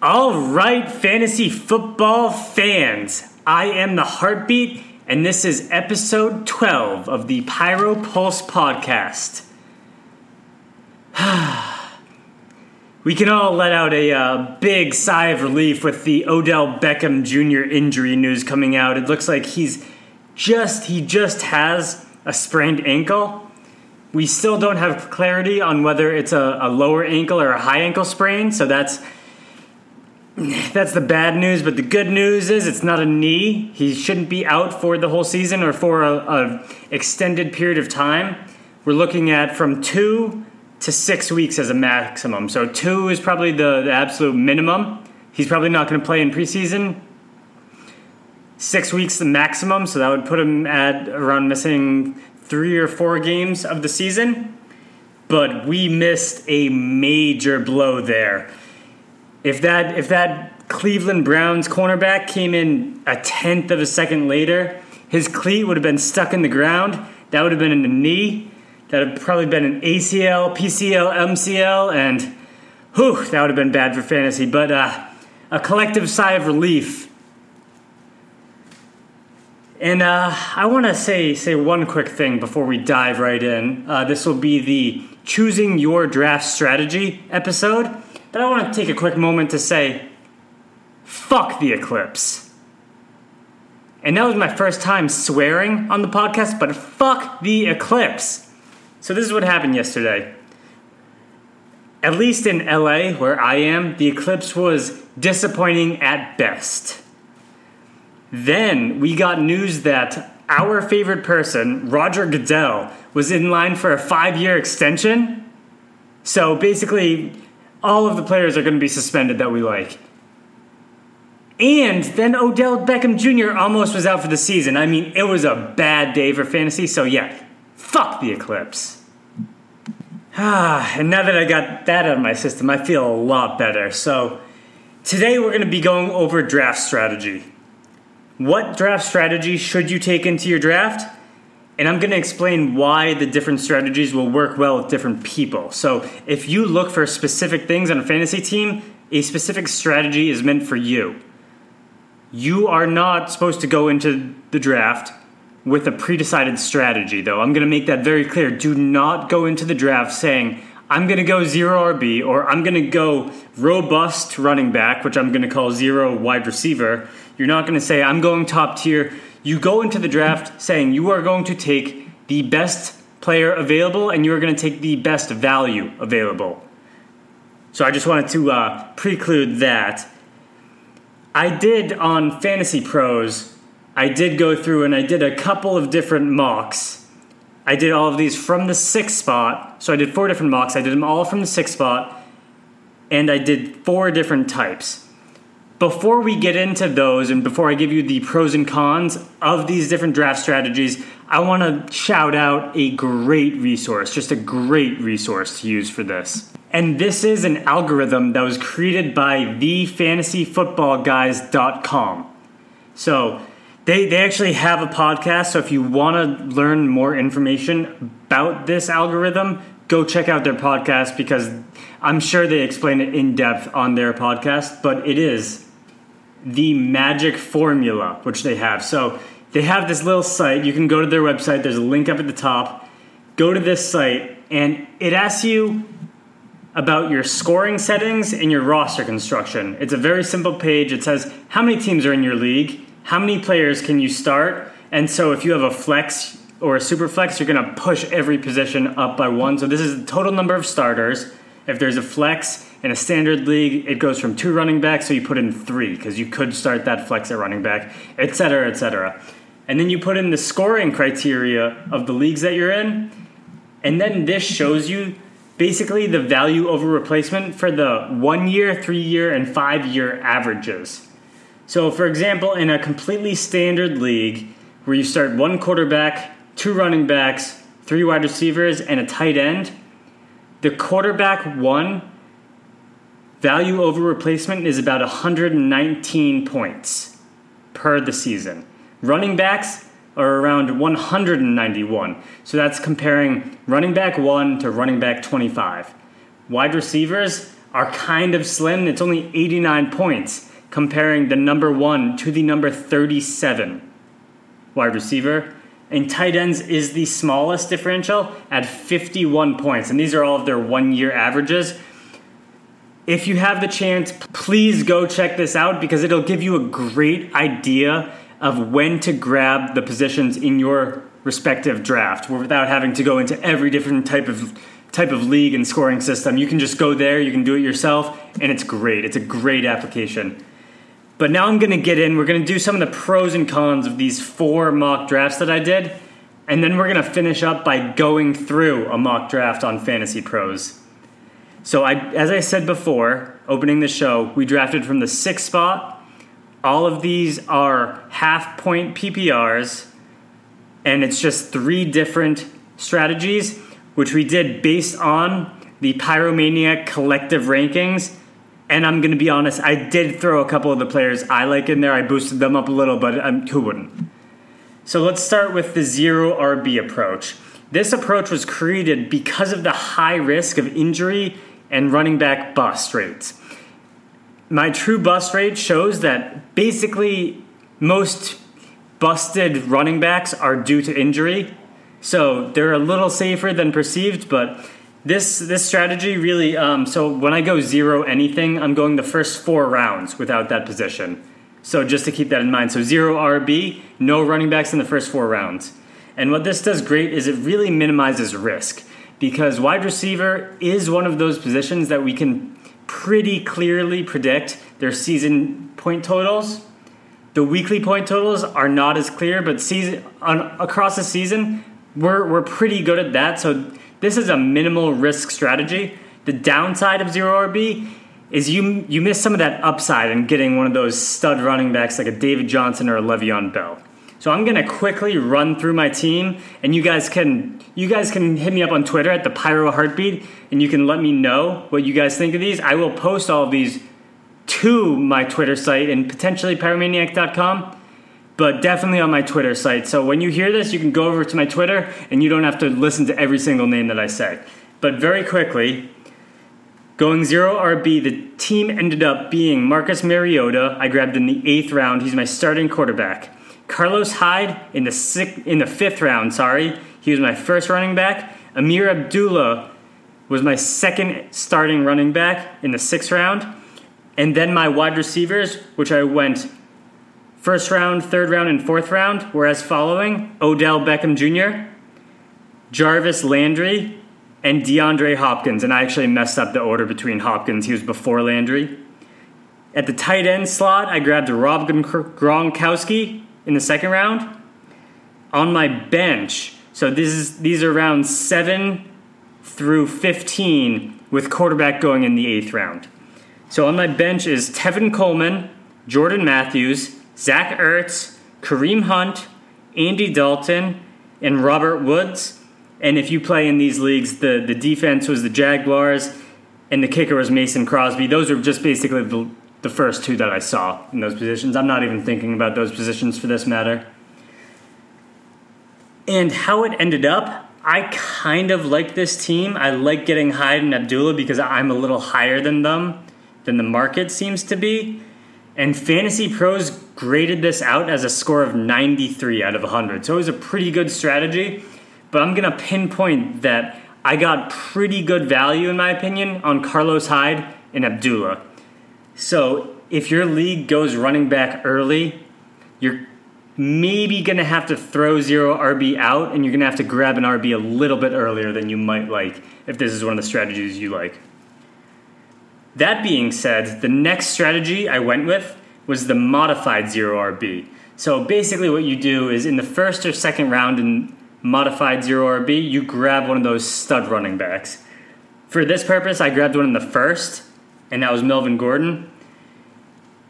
All right, fantasy football fans. I am the Hartbeat, and this is episode 12 of the Pyro Pulse podcast. we can all let out a uh, big sigh of relief with the Odell Beckham Jr. injury news coming out. It looks like he's just he just has a sprained ankle. We still don't have clarity on whether it's a, a lower ankle or a high ankle sprain, so that's that's the bad news. But the good news is it's not a knee. He shouldn't be out for the whole season or for a, a extended period of time. We're looking at from two to six weeks as a maximum. So two is probably the, the absolute minimum. He's probably not going to play in preseason. Six weeks the maximum, so that would put him at around missing three or four games of the season. But we missed a major blow there. If that if that Cleveland Browns cornerback came in a tenth of a second later, his cleat would have been stuck in the ground. That would have been in the knee. That would have probably been an ACL, PCL, MCL, and whew, that would have been bad for fantasy. But uh, a collective sigh of relief. And uh, I want to say say one quick thing before we dive right in. Uh, this will be the choosing your draft strategy episode. But I want to take a quick moment to say, fuck the eclipse. And that was my first time swearing on the podcast, but fuck the eclipse. So this is what happened yesterday. At least in LA, where I am, the eclipse was disappointing at best. Then we got news that our favorite person, Roger Goodell, was in line for a five year extension. So basically, all of the players are going to be suspended that we like. And then Odell Beckham Jr. almost was out for the season. I mean, it was a bad day for fantasy, so yeah, fuck the eclipse. Ah, and now that I got that out of my system, I feel a lot better. So, today we're going to be going over draft strategy. What draft strategy should you take into your draft? And I'm going to explain why the different strategies will work well with different people. So, if you look for specific things on a fantasy team, a specific strategy is meant for you. You are not supposed to go into the draft with a pre-decided strategy, though. I'm going to make that very clear. Do not go into the draft saying, I'm going to go zero RB, or I'm going to go robust running back, which I'm going to call zero wide receiver. You're not going to say, I'm going top tier. You go into the draft saying you are going to take the best player available and you are going to take the best value available. So I just wanted to uh, preclude that. I did on Fantasy Pros, I did go through and I did a couple of different mocks. I did all of these from the sixth spot. So I did four different mocks. I did them all from the sixth spot. And I did four different types. Before we get into those and before I give you the pros and cons of these different draft strategies, I want to shout out a great resource, just a great resource to use for this. And this is an algorithm that was created by thefantasyfootballguys.com. So they, they actually have a podcast. So if you want to learn more information about this algorithm, go check out their podcast because I'm sure they explain it in depth on their podcast. But it is the magic formula, which they have. So they have this little site. You can go to their website, there's a link up at the top. Go to this site, and it asks you about your scoring settings and your roster construction. It's a very simple page. It says how many teams are in your league, how many players can you start, and so if you have a flex or a super flex, you're going to push every position up by one. So this is the total number of starters. If there's a flex in a standard league, it goes from two running backs, so you put in three because you could start that flex at running back, et cetera, et cetera. And then you put in the scoring criteria of the leagues that you're in, and then this shows you basically the value over replacement for the one year, three year, and five year averages. So, for example, in a completely standard league where you start one quarterback, two running backs, three wide receivers, and a tight end, the quarterback one value over replacement is about 119 points per the season. Running backs are around 191. So that's comparing running back 1 to running back 25. Wide receivers are kind of slim. It's only 89 points comparing the number 1 to the number 37 wide receiver. And tight ends is the smallest differential at 51 points. And these are all of their one year averages. If you have the chance, please go check this out because it'll give you a great idea of when to grab the positions in your respective draft without having to go into every different type of type of league and scoring system. You can just go there, you can do it yourself, and it's great. It's a great application. But now I'm going to get in. We're going to do some of the pros and cons of these four mock drafts that I did, and then we're going to finish up by going through a mock draft on Fantasy Pros. So, I, as I said before, opening the show, we drafted from the sixth spot all of these are half point PPRs, and it's just three different strategies, which we did based on the Pyromania collective rankings. And I'm going to be honest, I did throw a couple of the players I like in there. I boosted them up a little, but um, who wouldn't? So let's start with the zero RB approach. This approach was created because of the high risk of injury and running back bust rates my true bust rate shows that basically most busted running backs are due to injury. So they're a little safer than perceived, but this this strategy really. Um, so when I go zero anything, I'm going the first four rounds without that position. So just to keep that in mind. So zero RB, no running backs in the first four rounds. And what this does great is it really minimizes risk because wide receiver is one of those positions that we can pretty clearly predict their season point totals. The weekly point totals are not as clear, but season on, across the season, we're, we're pretty good at that. So this is a minimal risk strategy. The downside of zero RB is you you miss some of that upside in getting one of those stud running backs like a David Johnson or a Le'Veon Bell. So I'm gonna quickly run through my team, and you guys can you guys can hit me up on Twitter at the Pyro Hartbeat, and you can let me know what you guys think of these. I will post all of these to my Twitter site and potentially pyromaniac.com, but definitely on my Twitter site. So when you hear this, you can go over to my Twitter, and you don't have to listen to every single name that I say. But very quickly, Going zero RB, the team ended up being Marcus Mariota. I grabbed in the eighth round. He's my starting quarterback. Carlos Hyde in the sixth, in the fifth round. Sorry, he was my first running back. Ameer Abdullah was my second starting running back in the sixth round, and then my wide receivers, which I went first round, third round, and fourth round, were as following: Odell Beckham Jr., Jarvis Landry, and DeAndre Hopkins. And I actually messed up the order between Hopkins; he was before Landry. At the tight end slot, I grabbed Rob Gronkowski in the second round. On my bench, so this is these are rounds seven through fifteen, with quarterback going in the eighth round. So on my bench is Tevin Coleman, Jordan Matthews, Zach Ertz, Kareem Hunt, Andy Dalton, and Robert Woods. And if you play in these leagues, the, the defense was the Jaguars and the kicker was Mason Crosby. Those are just basically the the first two that I saw in those positions. I'm not even thinking about those positions for this matter. And how it ended up, I kind of like this team. I like getting Hyde and Abdullah because I'm a little higher than them, than the market seems to be. And Fantasy Pros graded this out as a score of 93 out of 100. So it was a pretty good strategy. But I'm going to pinpoint that I got pretty good value, in my opinion, on Carlos Hyde and Abdullah. So if your league goes running back early, you're maybe going to have to throw zero RB out and you're going to have to grab an RB a little bit earlier than you might like if this is one of the strategies you like. That being said, the next strategy I went with was the modified zero RB. So basically, what you do is in the first or second round in modified zero RB, you grab one of those stud running backs. For this purpose, I grabbed one in the first, and that was Melvin Gordon.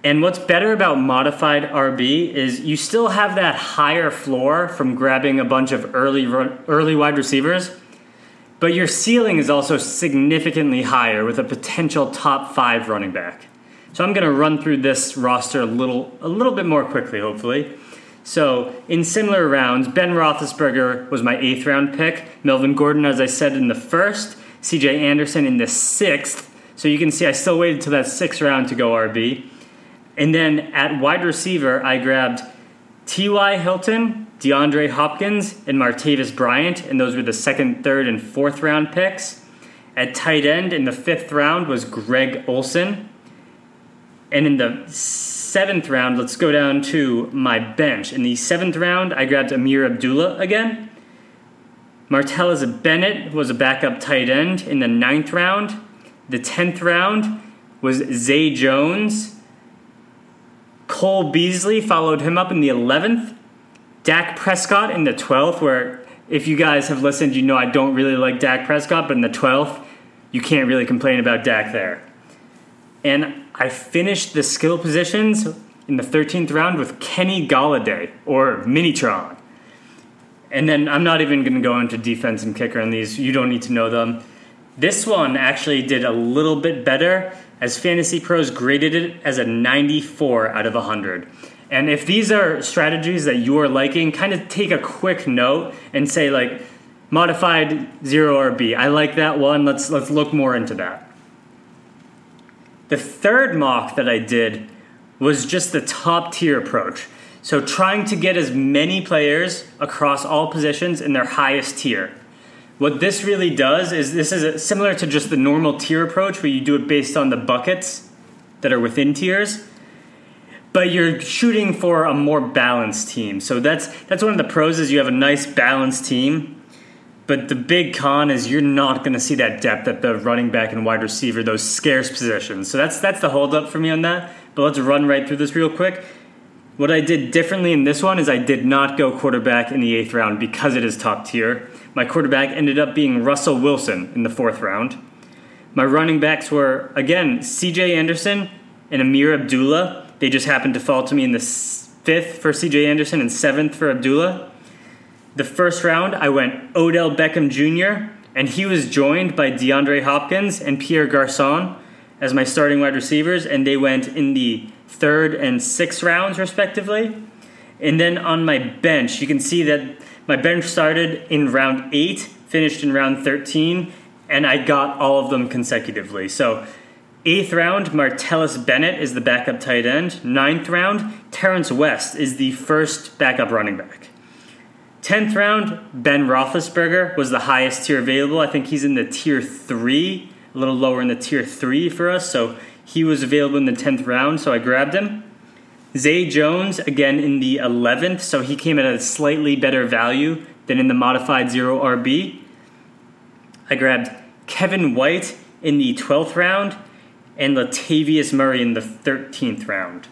And what's better about modified RB is you still have that higher floor from grabbing a bunch of early early wide receivers, but your ceiling is also significantly higher with a potential top 5 running back. So I'm going to run through this roster a little a little bit more quickly hopefully. So in similar rounds, Ben Roethlisberger was my eighth round pick. Melvin Gordon, as I said in the first. C.J. Anderson in the sixth. So you can see I still waited till that sixth round to go RB. And then at wide receiver, I grabbed T.Y. Hilton, DeAndre Hopkins, and Martavis Bryant, and those were the second, third, and fourth round picks. At tight end in the fifth round was Greg Olsen. And in the seventh round, let's go down to my bench. In the seventh round, I grabbed Ameer Abdullah again. Martellus Bennett was a backup tight end in the ninth round. The tenth round was Zay Jones. Cole Beasley followed him up in the eleventh. Dak Prescott in the twelfth, where if you guys have listened, you know I don't really like Dak Prescott, but in the twelfth, you can't really complain about Dak there. And I finished the skill positions in the 13th round with Kenny Golladay or Minitron. And then I'm not even going to go into defense and kicker on these. You don't need to know them. This one actually did a little bit better as Fantasy Pros graded it as a 94 out of 100. And if these are strategies that you are liking, kind of take a quick note and say like modified 0 RB. I like that one. Let's let's look more into that. The third mock that I did was just the top tier approach. So trying to get as many players across all positions in their highest tier. What this really does is this is similar to just the normal tier approach where you do it based on the buckets that are within tiers. But you're shooting for a more balanced team. So that's that's one of the pros is you have a nice balanced team but the big con is you're not going to see that depth at the running back and wide receiver, those scarce positions. So that's that's the holdup for me on that. But let's run right through this real quick. What I did differently in this one is I did not go quarterback in the eighth round because it is top tier. My quarterback ended up being Russell Wilson in the fourth round. My running backs were, again, CJ Anderson and Ameer Abdullah. They just happened to fall to me in the fifth for CJ Anderson and seventh for Abdullah. The first round, I went Odell Beckham Jr., and he was joined by DeAndre Hopkins and Pierre Garcon as my starting wide receivers, and they went in the third and sixth rounds, respectively. And then on my bench, you can see that my bench started in round eight, finished in round 13, and I got all of them consecutively. So, eighth round, Martellus Bennett is the backup tight end. Ninth round, Terrence West is the first backup running back. 10th round, Ben Roethlisberger was the highest tier available. I think he's in the tier 3, a little lower in the tier 3 for us. So he was available in the 10th round, so I grabbed him. Zay Jones, again in the 11th, so he came at a slightly better value than in the modified 0 RB. I grabbed Kevin White in the 12th round and Latavius Murray in the 13th round.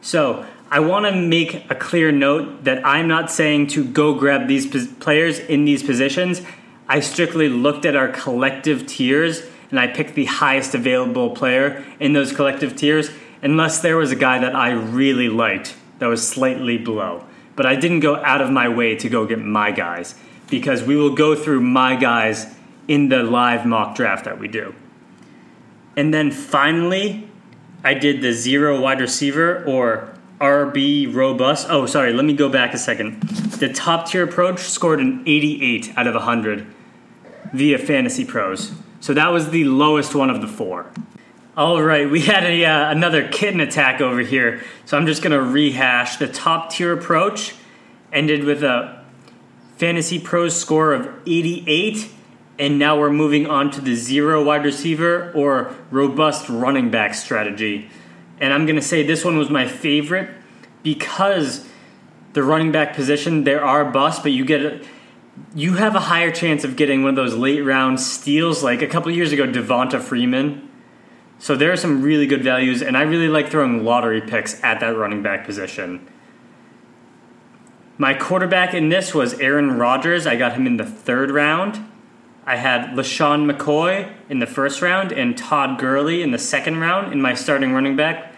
So I want to make a clear note that I'm not saying to go grab these players in these positions. I strictly looked at our collective tiers and I picked the highest available player in those collective tiers, unless there was a guy that I really liked that was slightly below. But I didn't go out of my way to go get my guys because we will go through my guys in the live mock draft that we do. And then finally, I did the zero wide receiver or RB robust. Oh, sorry, let me go back a second. The top tier approach scored an 88 out of 100 via Fantasy Pros. So that was the lowest one of the four. All right, we had a, uh, another kitten attack over here. So I'm just going to rehash. The top tier approach ended with a Fantasy Pros score of 88. And now we're moving on to the zero wide receiver or robust running back strategy and I'm going to say this one was my favorite because the running back position there are busts, but you get a, you have a higher chance of getting one of those late round steals. Like a couple years ago, Devonta Freeman. So there are some really good values, and I really like throwing lottery picks at that running back position. My quarterback in this was Aaron Rodgers. I got him in the third round. I had LeSean McCoy in the first round and Todd Gurley in the second round in my starting running back.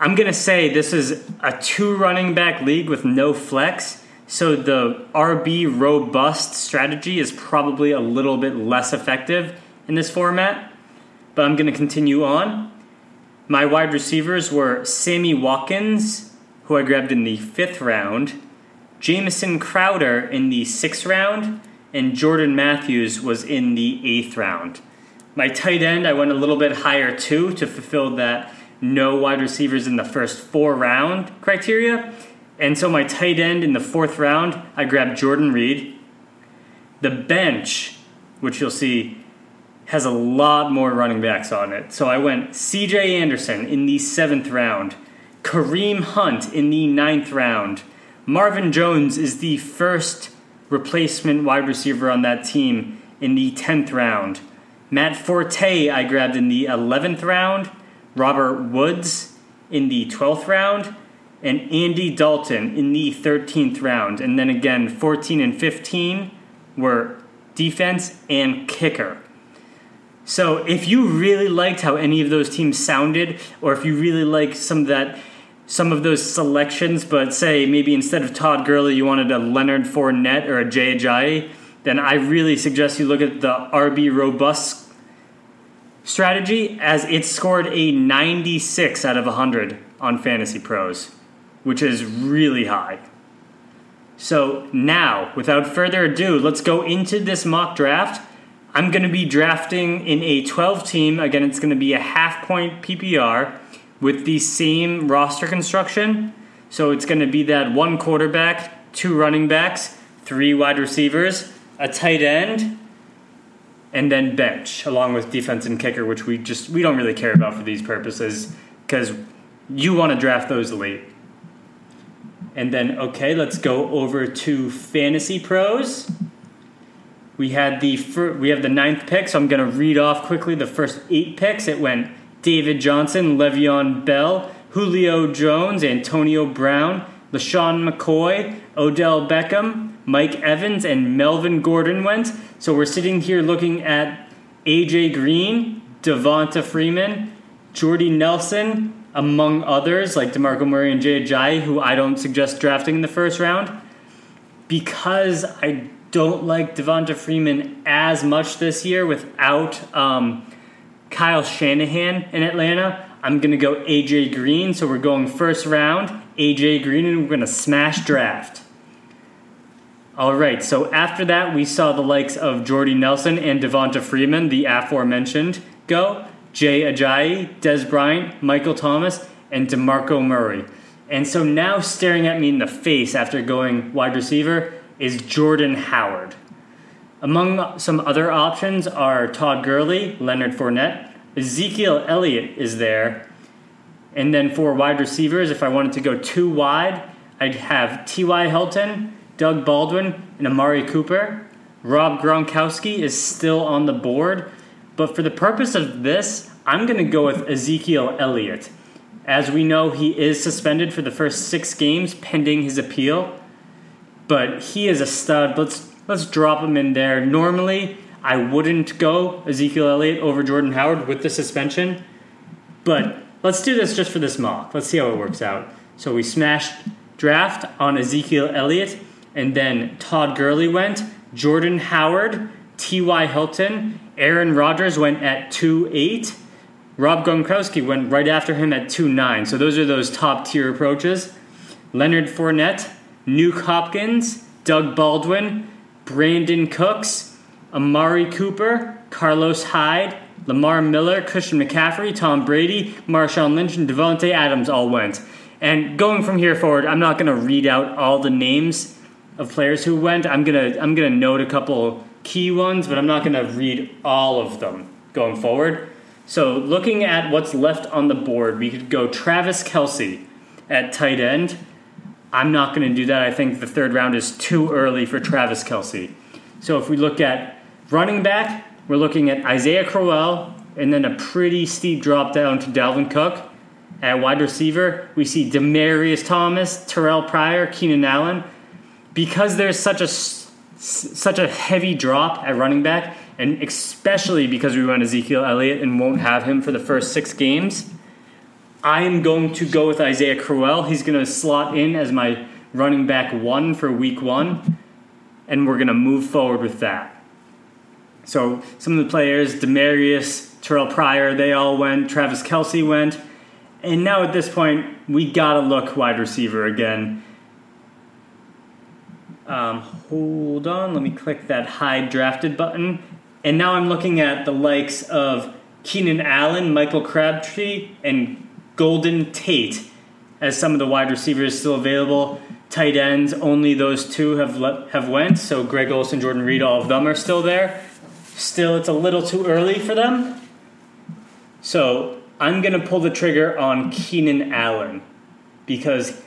I'm going to say this is a two running back league with no flex, so the RB robust strategy is probably a little bit less effective in this format. But I'm going to continue on. My wide receivers were Sammy Watkins, who I grabbed in the fifth round, Jamison Crowder in the sixth round, and Jordan Matthews was in the eighth round. My tight end, I went a little bit higher too to fulfill that no wide receivers in the first four round criteria. And so my tight end in the fourth round, I grabbed Jordan Reed. The bench, which you'll see, has a lot more running backs on it. So I went CJ Anderson in the seventh round, Kareem Hunt in the ninth round. Marvin Jones is the first replacement wide receiver on that team in the 10th round. Matt Forte, I grabbed in the 11th round. Robert Woods in the 12th round. And Andy Dalton in the 13th round. And then again, 14 and 15 were defense and kicker. So if you really liked how any of those teams sounded, or if you really like some of that some of those selections, but say maybe instead of Todd Gurley, you wanted a Leonard Fournette or a Jay Ajayi, then I really suggest you look at the RB Robust strategy as it scored a 96 out of 100 on Fantasy Pros, which is really high. So now, without further ado, let's go into this mock draft. I'm going to be drafting in a 12 team. Again, it's going to be a half point PPR with the same roster construction. So it's going to be that one quarterback, two running backs, three wide receivers, a tight end, and then bench along with defense and kicker, which we just we don't really care about for these purposes because you want to draft those late. And then okay, let's go over to fantasy pros. We had the fir- we have the ninth pick, so I'm going to read off quickly the first eight picks. It went David Johnson, Le'Veon Bell, Julio Jones, Antonio Brown, LeSean McCoy, Odell Beckham, Mike Evans, and Melvin Gordon went. So we're sitting here looking at AJ Green, Devonta Freeman, Jordy Nelson, among others like DeMarco Murray and Jay Ajayi, who I don't suggest drafting in the first round. Because I don't like Devonta Freeman as much this year without um, Kyle Shanahan in Atlanta. I'm going to go AJ Green. So we're going first round, AJ Green, and we're going to smash draft. All right, so after that, we saw the likes of Jordy Nelson and Devonta Freeman, the aforementioned, go. Jay Ajayi, Dez Bryant, Michael Thomas, and DeMarco Murray. And so now staring at me in the face after going wide receiver is Jordan Howard. Among some other options are Todd Gurley, Leonard Fournette, Ezekiel Elliott is there. And then for wide receivers, if I wanted to go too wide, I'd have T.Y. Hilton, Doug Baldwin, and Amari Cooper. Rob Gronkowski is still on the board. But for the purpose of this, I'm going to go with Ezekiel Elliott. As we know, he is suspended for the first six games pending his appeal. But he is a stud. Let's let's drop him in there. Normally, I wouldn't go Ezekiel Elliott over Jordan Howard with the suspension, but let's do this just for this mock. Let's see how it works out. So we smashed draft on Ezekiel Elliott, and then Todd Gurley went, Jordan Howard, T.Y. Hilton, Aaron Rodgers went at 2 8. Rob Gronkowski went right after him at 2 9. So those are those top tier approaches. Leonard Fournette, Nuke Hopkins, Doug Baldwin, Brandin Cooks, Amari Cooper, Carlos Hyde, Lamar Miller, Christian McCaffrey, Tom Brady, Marshawn Lynch, and Davante Adams all went. And going from here forward, I'm not going to read out all the names of players who went. I'm gonna I'm gonna note a couple key ones, but I'm not going to read all of them going forward. So looking at what's left on the board, we could go Travis Kelce at tight end. I'm not going to do that. I think the third round is too early for Travis Kelce. So if we look at running back, we're looking at Isaiah Crowell and then a pretty steep drop down to Dalvin Cook. At wide receiver, we see Demaryius Thomas, Terrelle Pryor, Keenan Allen. Because there's such a such a heavy drop at running back, and especially because we went Ezekiel Elliott and won't have him for the first six games. I am going to go with Isaiah Crowell. He's going to slot in as my running back one for week one, and we're going to move forward with that. So some of the players, Demaryius, Terrelle Pryor, they all went. Travis Kelce went. And now at this point, we got to look wide receiver again. Um, hold on, let me click that hide drafted button. And now I'm looking at the likes of Keenan Allen, Michael Crabtree, and Golden Tate as some of the wide receivers still available. Tight ends, only those two have le- have went. So Greg Olsen, Jordan Reed, all of them are still there. Still, it's a little too early for them. So I'm going to pull the trigger on Keenan Allen because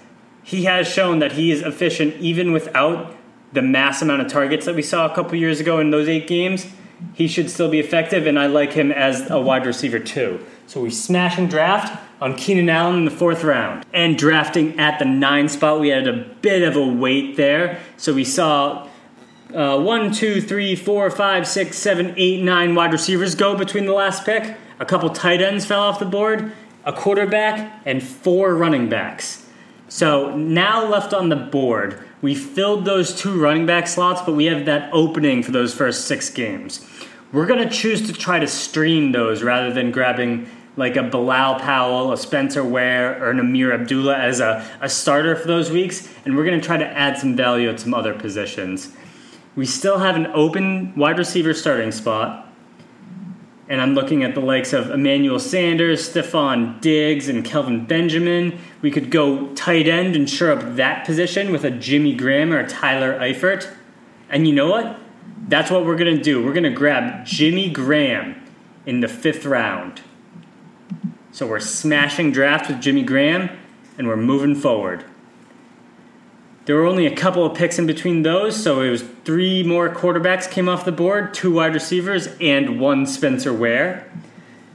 he has shown that he is efficient even without the mass amount of targets that we saw a couple years ago in those eight games. He should still be effective, and I like him as a wide receiver too. So we smash and draft on Keenan Allen in the fourth round. And drafting at the nine spot, we had a bit of a wait there. So we saw uh, one, two, three, four, five, six, seven, eight, nine wide receivers go between the last pick. A couple tight ends fell off the board, a quarterback, and four running backs. So now left on the board, we filled those two running back slots, but we have that opening for those first six games. We're going to choose to try to stream those rather than grabbing like a Bilal Powell, a Spencer Ware, or an Ameer Abdullah as a, a starter for those weeks, and we're going to try to add some value at some other positions. We still have an open wide receiver starting spot, and I'm looking at the likes of Emmanuel Sanders, Stefon Diggs, and Kelvin Benjamin. We could go tight end and shore up that position with a Jimmy Graham or a Tyler Eifert. And you know what? That's what we're going to do. We're going to grab Jimmy Graham in the fifth round. So we're smashing draft with Jimmy Graham, and we're moving forward. There were only a couple of picks in between those, so it was three more quarterbacks came off the board, two wide receivers, and one Spencer Ware.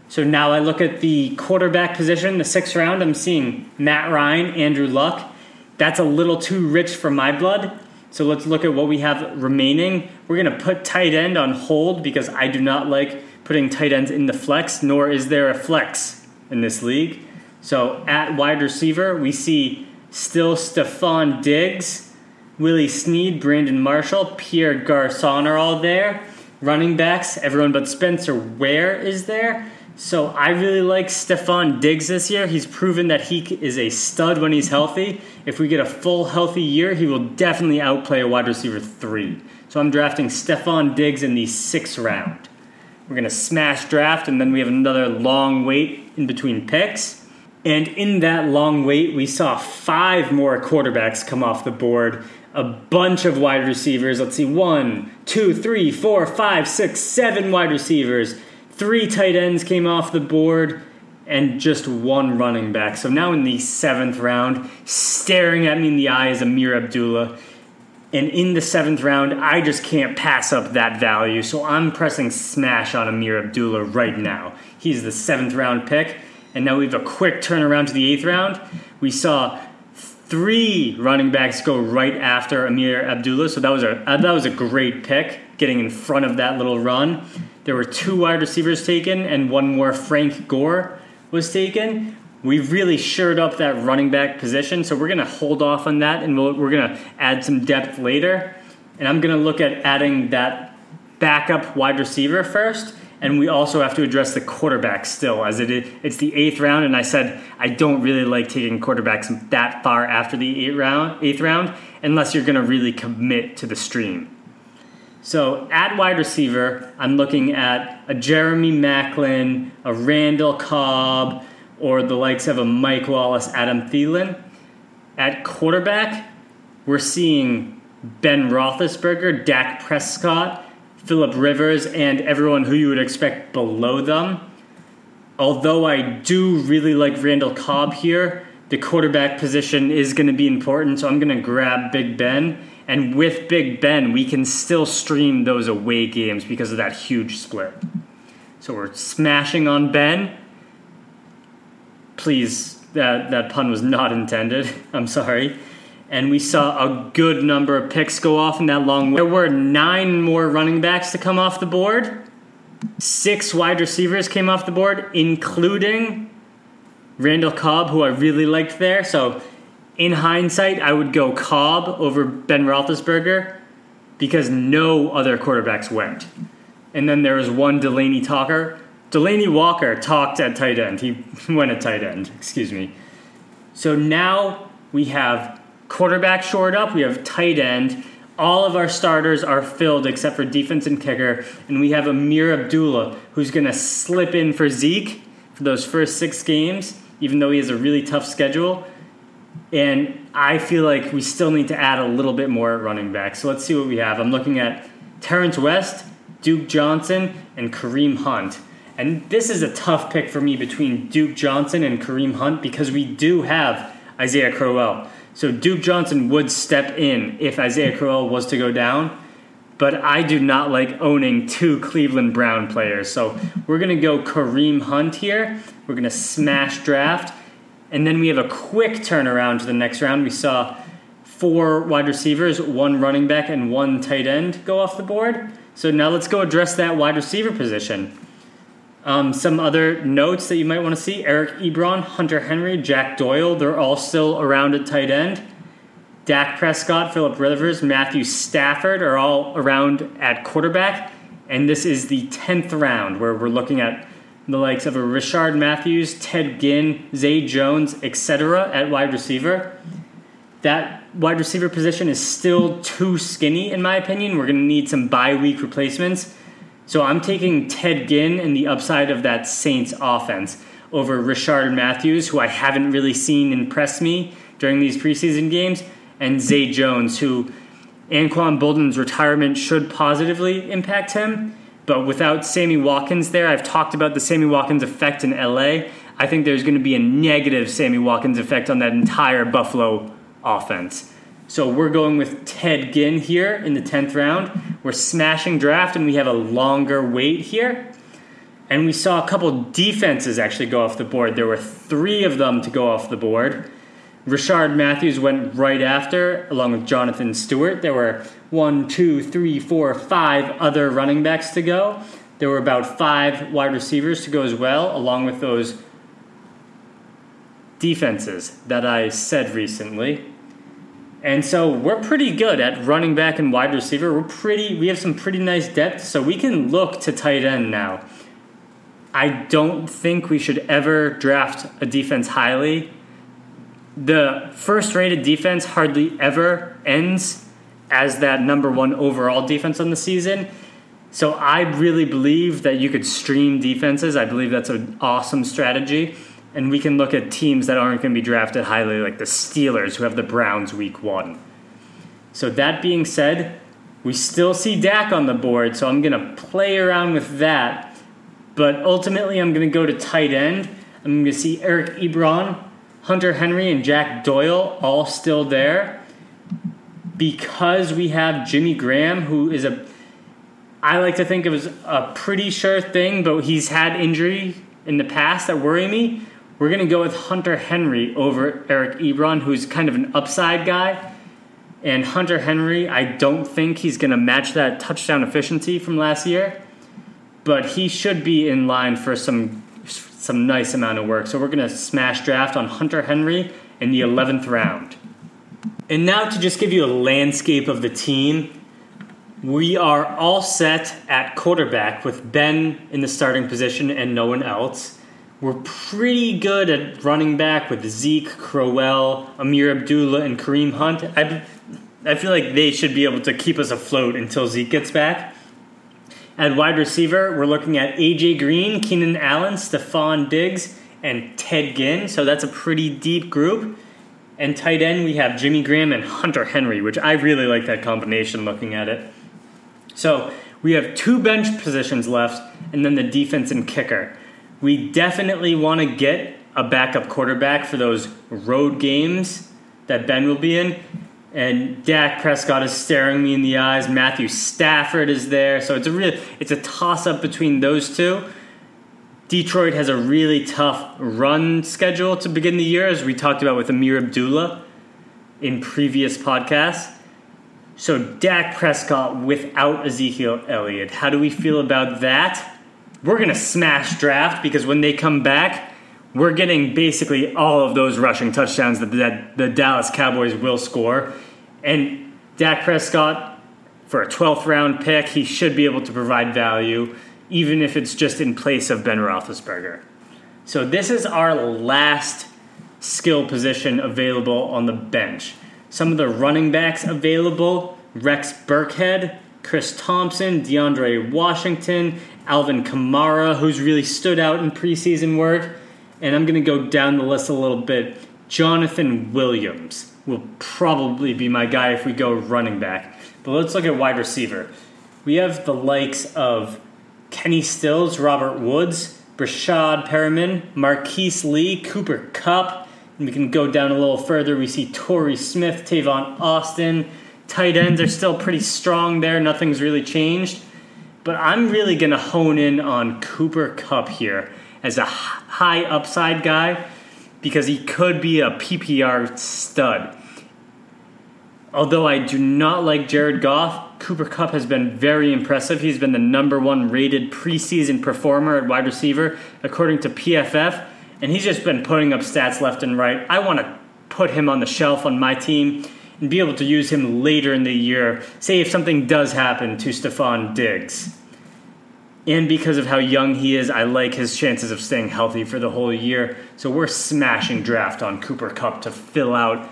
So now I look at the quarterback position, the sixth round. I'm seeing Matt Ryan, Andrew Luck. That's a little too rich for my blood. So let's look at what we have remaining. We're going to put tight end on hold because I do not like putting tight ends in the flex, nor is there a flex in this league. So at wide receiver, we see still Stefon Diggs, Willie Snead, Brandon Marshall, Pierre Garcon are all there. Running backs, everyone but Spencer Ware is there. So I really like Stefon Diggs this year. He's proven that he is a stud when he's healthy. If we get a full healthy year, he will definitely outplay a wide receiver three. So I'm drafting Stefon Diggs in the sixth round. We're going to smash draft, and then we have another long wait in between picks. And in that long wait, we saw five more quarterbacks come off the board, a bunch of wide receivers. Let's see, one, two, three, four, five, six, seven wide receivers. Three tight ends came off the board, and just one running back. So now in the seventh round, staring at me in the eye is Ameer Abdullah. And in the seventh round, I just can't pass up that value. So I'm pressing smash on Ameer Abdullah right now. He's the seventh round pick. And now we have a quick turnaround to the eighth round. We saw three running backs go right after Ameer Abdullah. So that was a uh, that was a great pick, getting in front of that little run. There were two wide receivers taken, and one more Frank Gore was taken. We really shored up that running back position, so we're going to hold off on that, and we'll, we're going to add some depth later. And I'm going to look at adding that backup wide receiver first, and we also have to address the quarterback still, as it is, it's the eighth round, and I said I don't really like taking quarterbacks that far after the eighth round, eighth round unless you're going to really commit to the stream. So at wide receiver, I'm looking at a Jeremy Maclin, a Randall Cobb, or the likes of a Mike Wallace, Adam Thielen. At quarterback, we're seeing Ben Roethlisberger, Dak Prescott, Philip Rivers, and everyone who you would expect below them. Although I do really like Randall Cobb here, the quarterback position is going to be important, so I'm going to grab Big Ben. And with Big Ben, we can still stream those away games because of that huge split. So we're smashing on Ben. Please, that, that pun was not intended. I'm sorry. and we saw a good number of picks go off in that long. There were nine more running backs to come off the board. Six wide receivers came off the board, including Randall Cobb, who I really liked there. So, in hindsight, I would go Cobb over Ben Roethlisberger because no other quarterbacks went. And then there was one Delanie Talker. Delanie Walker talked at tight end. He went at tight end, excuse me. So now we have quarterback shored up, we have tight end. All of our starters are filled except for defense and kicker. And we have Ameer Abdullah, who's going to slip in for Zeke for those first six games, even though he has a really tough schedule. And I feel like we still need to add a little bit more at running back. So let's see what we have. I'm looking at Terrence West, Duke Johnson, and Kareem Hunt. And this is a tough pick for me between Duke Johnson and Kareem Hunt because we do have Isaiah Crowell. So Duke Johnson would step in if Isaiah Crowell was to go down. But I do not like owning two Cleveland Brown players. So we're going to go Kareem Hunt here. We're going to smash draft. And then we have a quick turnaround to the next round. We saw four wide receivers, one running back, and one tight end go off the board. So now let's go address that wide receiver position. Um, some other notes that you might want to see Eric Ebron, Hunter Henry, Jack Doyle, they're all still around at tight end. Dak Prescott, Philip Rivers, Matthew Stafford are all around at quarterback. And this is the 10th round where we're looking at the likes of a Rishard Matthews, Ted Ginn, Zay Jones, etc. at wide receiver. That wide receiver position is still too skinny, in my opinion. We're going to need some bye week replacements. So I'm taking Ted Ginn and the upside of that Saints offense over Rishard Matthews, who I haven't really seen impress me during these preseason games, and Zay Jones, who Anquan Boldin's retirement should positively impact him. But without Sammy Watkins there, I've talked about the Sammy Watkins effect in LA. I think there's going to be a negative Sammy Watkins effect on that entire Buffalo offense. So we're going with Ted Ginn here in the 10th round. We're smashing draft and we have a longer wait here. And we saw a couple defenses actually go off the board. There were three of them to go off the board. Rishard Matthews went right after, along with Jonathan Stewart. There were one, two, three, four, five other running backs to go. There were about five wide receivers to go as well, along with those defenses that I said recently. And so we're pretty good at running back and wide receiver. We're pretty we have some pretty nice depth, so we can look to tight end now. I don't think we should ever draft a defense highly. The first rated defense hardly ever ends as that number one overall defense on the season. So I really believe that you could stream defenses. I believe that's an awesome strategy and we can look at teams that aren't going to be drafted highly, like the Steelers, who have the Browns week one. So, that being said, we still see Dak on the board, so I'm going to play around with that. But ultimately, I'm going to go to tight end. I'm going to see Eric Ebron, Hunter Henry, and Jack Doyle all still there. Because we have Jimmy Graham, who is a, I like to think of as a pretty sure thing, but he's had injury in the past that worry me. We're going to go with Hunter Henry over Eric Ebron, who's kind of an upside guy. And Hunter Henry, I don't think he's going to match that touchdown efficiency from last year, but he should be in line for some some nice amount of work. So we're going to smash draft on Hunter Henry in the 11th round. And now to just give you a landscape of the team, we are all set at quarterback with Ben in the starting position and no one else. We're pretty good at running back with Zeke, Crowell, Ameer Abdullah, and Kareem Hunt. I, I feel like they should be able to keep us afloat until Zeke gets back. At wide receiver, we're looking at AJ Green, Keenan Allen, Stefon Diggs, and Ted Ginn. So that's a pretty deep group. And tight end, we have Jimmy Graham and Hunter Henry, which I really like that combination looking at it. So we have two bench positions left, and then the defense and kicker we definitely want to get a backup quarterback for those road games that Ben will be in. And Dak Prescott is staring me in the eyes. Matthew Stafford is there, so it's a real it's a toss up between those two. Detroit has a really tough run schedule to begin the year, as we talked about with Ameer Abdullah. in previous podcasts. So, Dak Prescott without Ezekiel Elliott. How do we feel about that? We're going to smash draft because when they come back, we're getting basically all of those rushing touchdowns that the, the Dallas Cowboys will score. And Dak Prescott, for a 12th round pick, he should be able to provide value, even if it's just in place of Ben Roethlisberger. So, this is our last skill position available on the bench. Some of the running backs available Rex Burkhead, Chris Thompson, DeAndre Washington, Alvin Kamara, who's really stood out in preseason work. And I'm going to go down the list a little bit. Jonathan Williams will probably be my guy if we go running back. But let's look at wide receiver. We have the likes of Kenny Stills, Robert Woods, Breshad Perriman, Marquise Lee, Cooper Kupp. and we can go down a little further. We see Torrey Smith, Tavon Austin. Tight ends are still pretty strong there. Nothing's really changed. But I'm really going to hone in on Cooper Kupp here as a high upside guy because he could be a PPR stud. Although I do not like Jared Goff, Cooper Kupp has been very impressive. He's been the number one rated preseason performer at wide receiver, according to PFF and he's just been putting up stats left and right. I want to put him on the shelf on my team and be able to use him later in the year. Say if something does happen to Stefon Diggs. And because of how young he is, I like his chances of staying healthy for the whole year. So we're smashing draft on Cooper Kupp to fill out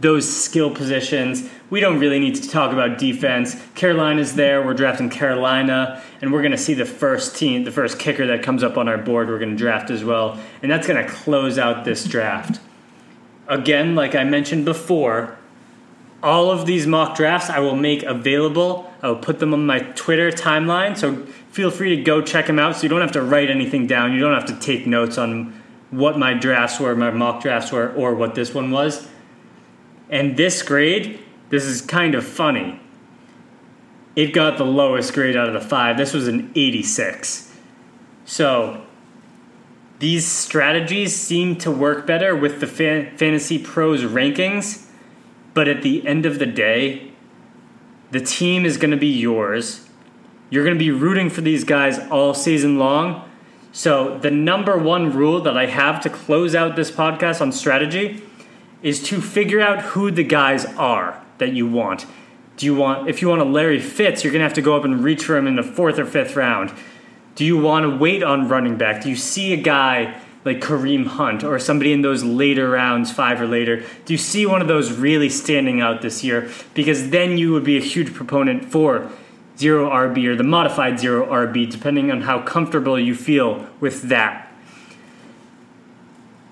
those skill positions. We don't really need to talk about defense. Carolina's there. We're drafting Carolina, and we're going to see the first team, the first kicker that comes up on our board, we're going to draft as well. And that's going to close out this draft. Again, like I mentioned before, all of these mock drafts I will make available. I will put them on my Twitter timeline, so feel free to go check them out so you don't have to write anything down. You don't have to take notes on what my drafts were, my mock drafts were, or what this one was and this grade, this is kind of funny. It got the lowest grade out of the five. This was an 86. So these strategies seem to work better with the Fantasy Pros rankings, but at the end of the day, the team is going to be yours. You're going to be rooting for these guys all season long. So, the number one rule that I have to close out this podcast on strategy is to figure out who the guys are that you want. Do you want if you want a Larry Fitz, you're gonna have to go up and reach for him in the fourth or fifth round. Do you want to wait on running back? Do you see a guy like Kareem Hunt or somebody in those later rounds, five or later? Do you see one of those really standing out this year? Because then you would be a huge proponent for zero RB or the modified zero RB, depending on how comfortable you feel with that.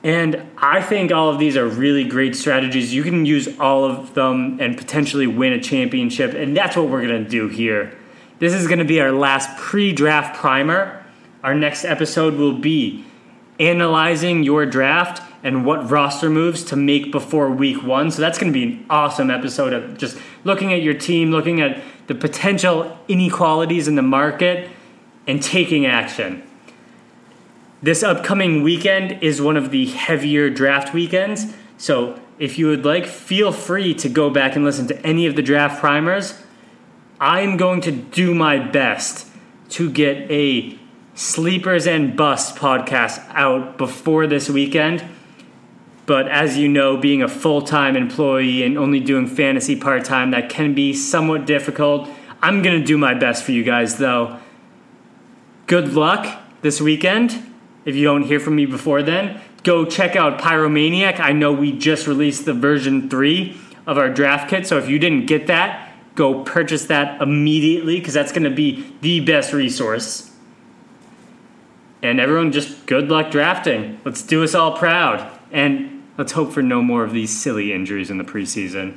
And I think all of these are really great strategies. You can use all of them and potentially win a championship. And that's what we're to do here. This is to be our last pre draft primer. Our next episode will be analyzing your draft and what roster moves to make before week one. So that's going to be an awesome episode of just looking at your team, looking at the potential inequalities in the market, and taking action. This upcoming weekend is one of the heavier draft weekends. So if you would like, feel free to go back and listen to any of the draft primers. I'm going to do my best to get a Sleepers and Bust podcast out before this weekend. But as you know, being a full time employee and only doing fantasy part time, that can be somewhat difficult. I'm going to do my best for you guys, though. Good luck this weekend if you don't hear from me before then, go check out Pyromaniac. I know we just released the version 3 of our draft kit, so if you didn't get that, go purchase that immediately because that's going to be the best resource. And everyone, just good luck drafting. Let's do us all proud. And let's hope for no more of these silly injuries in the preseason.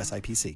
SIPC.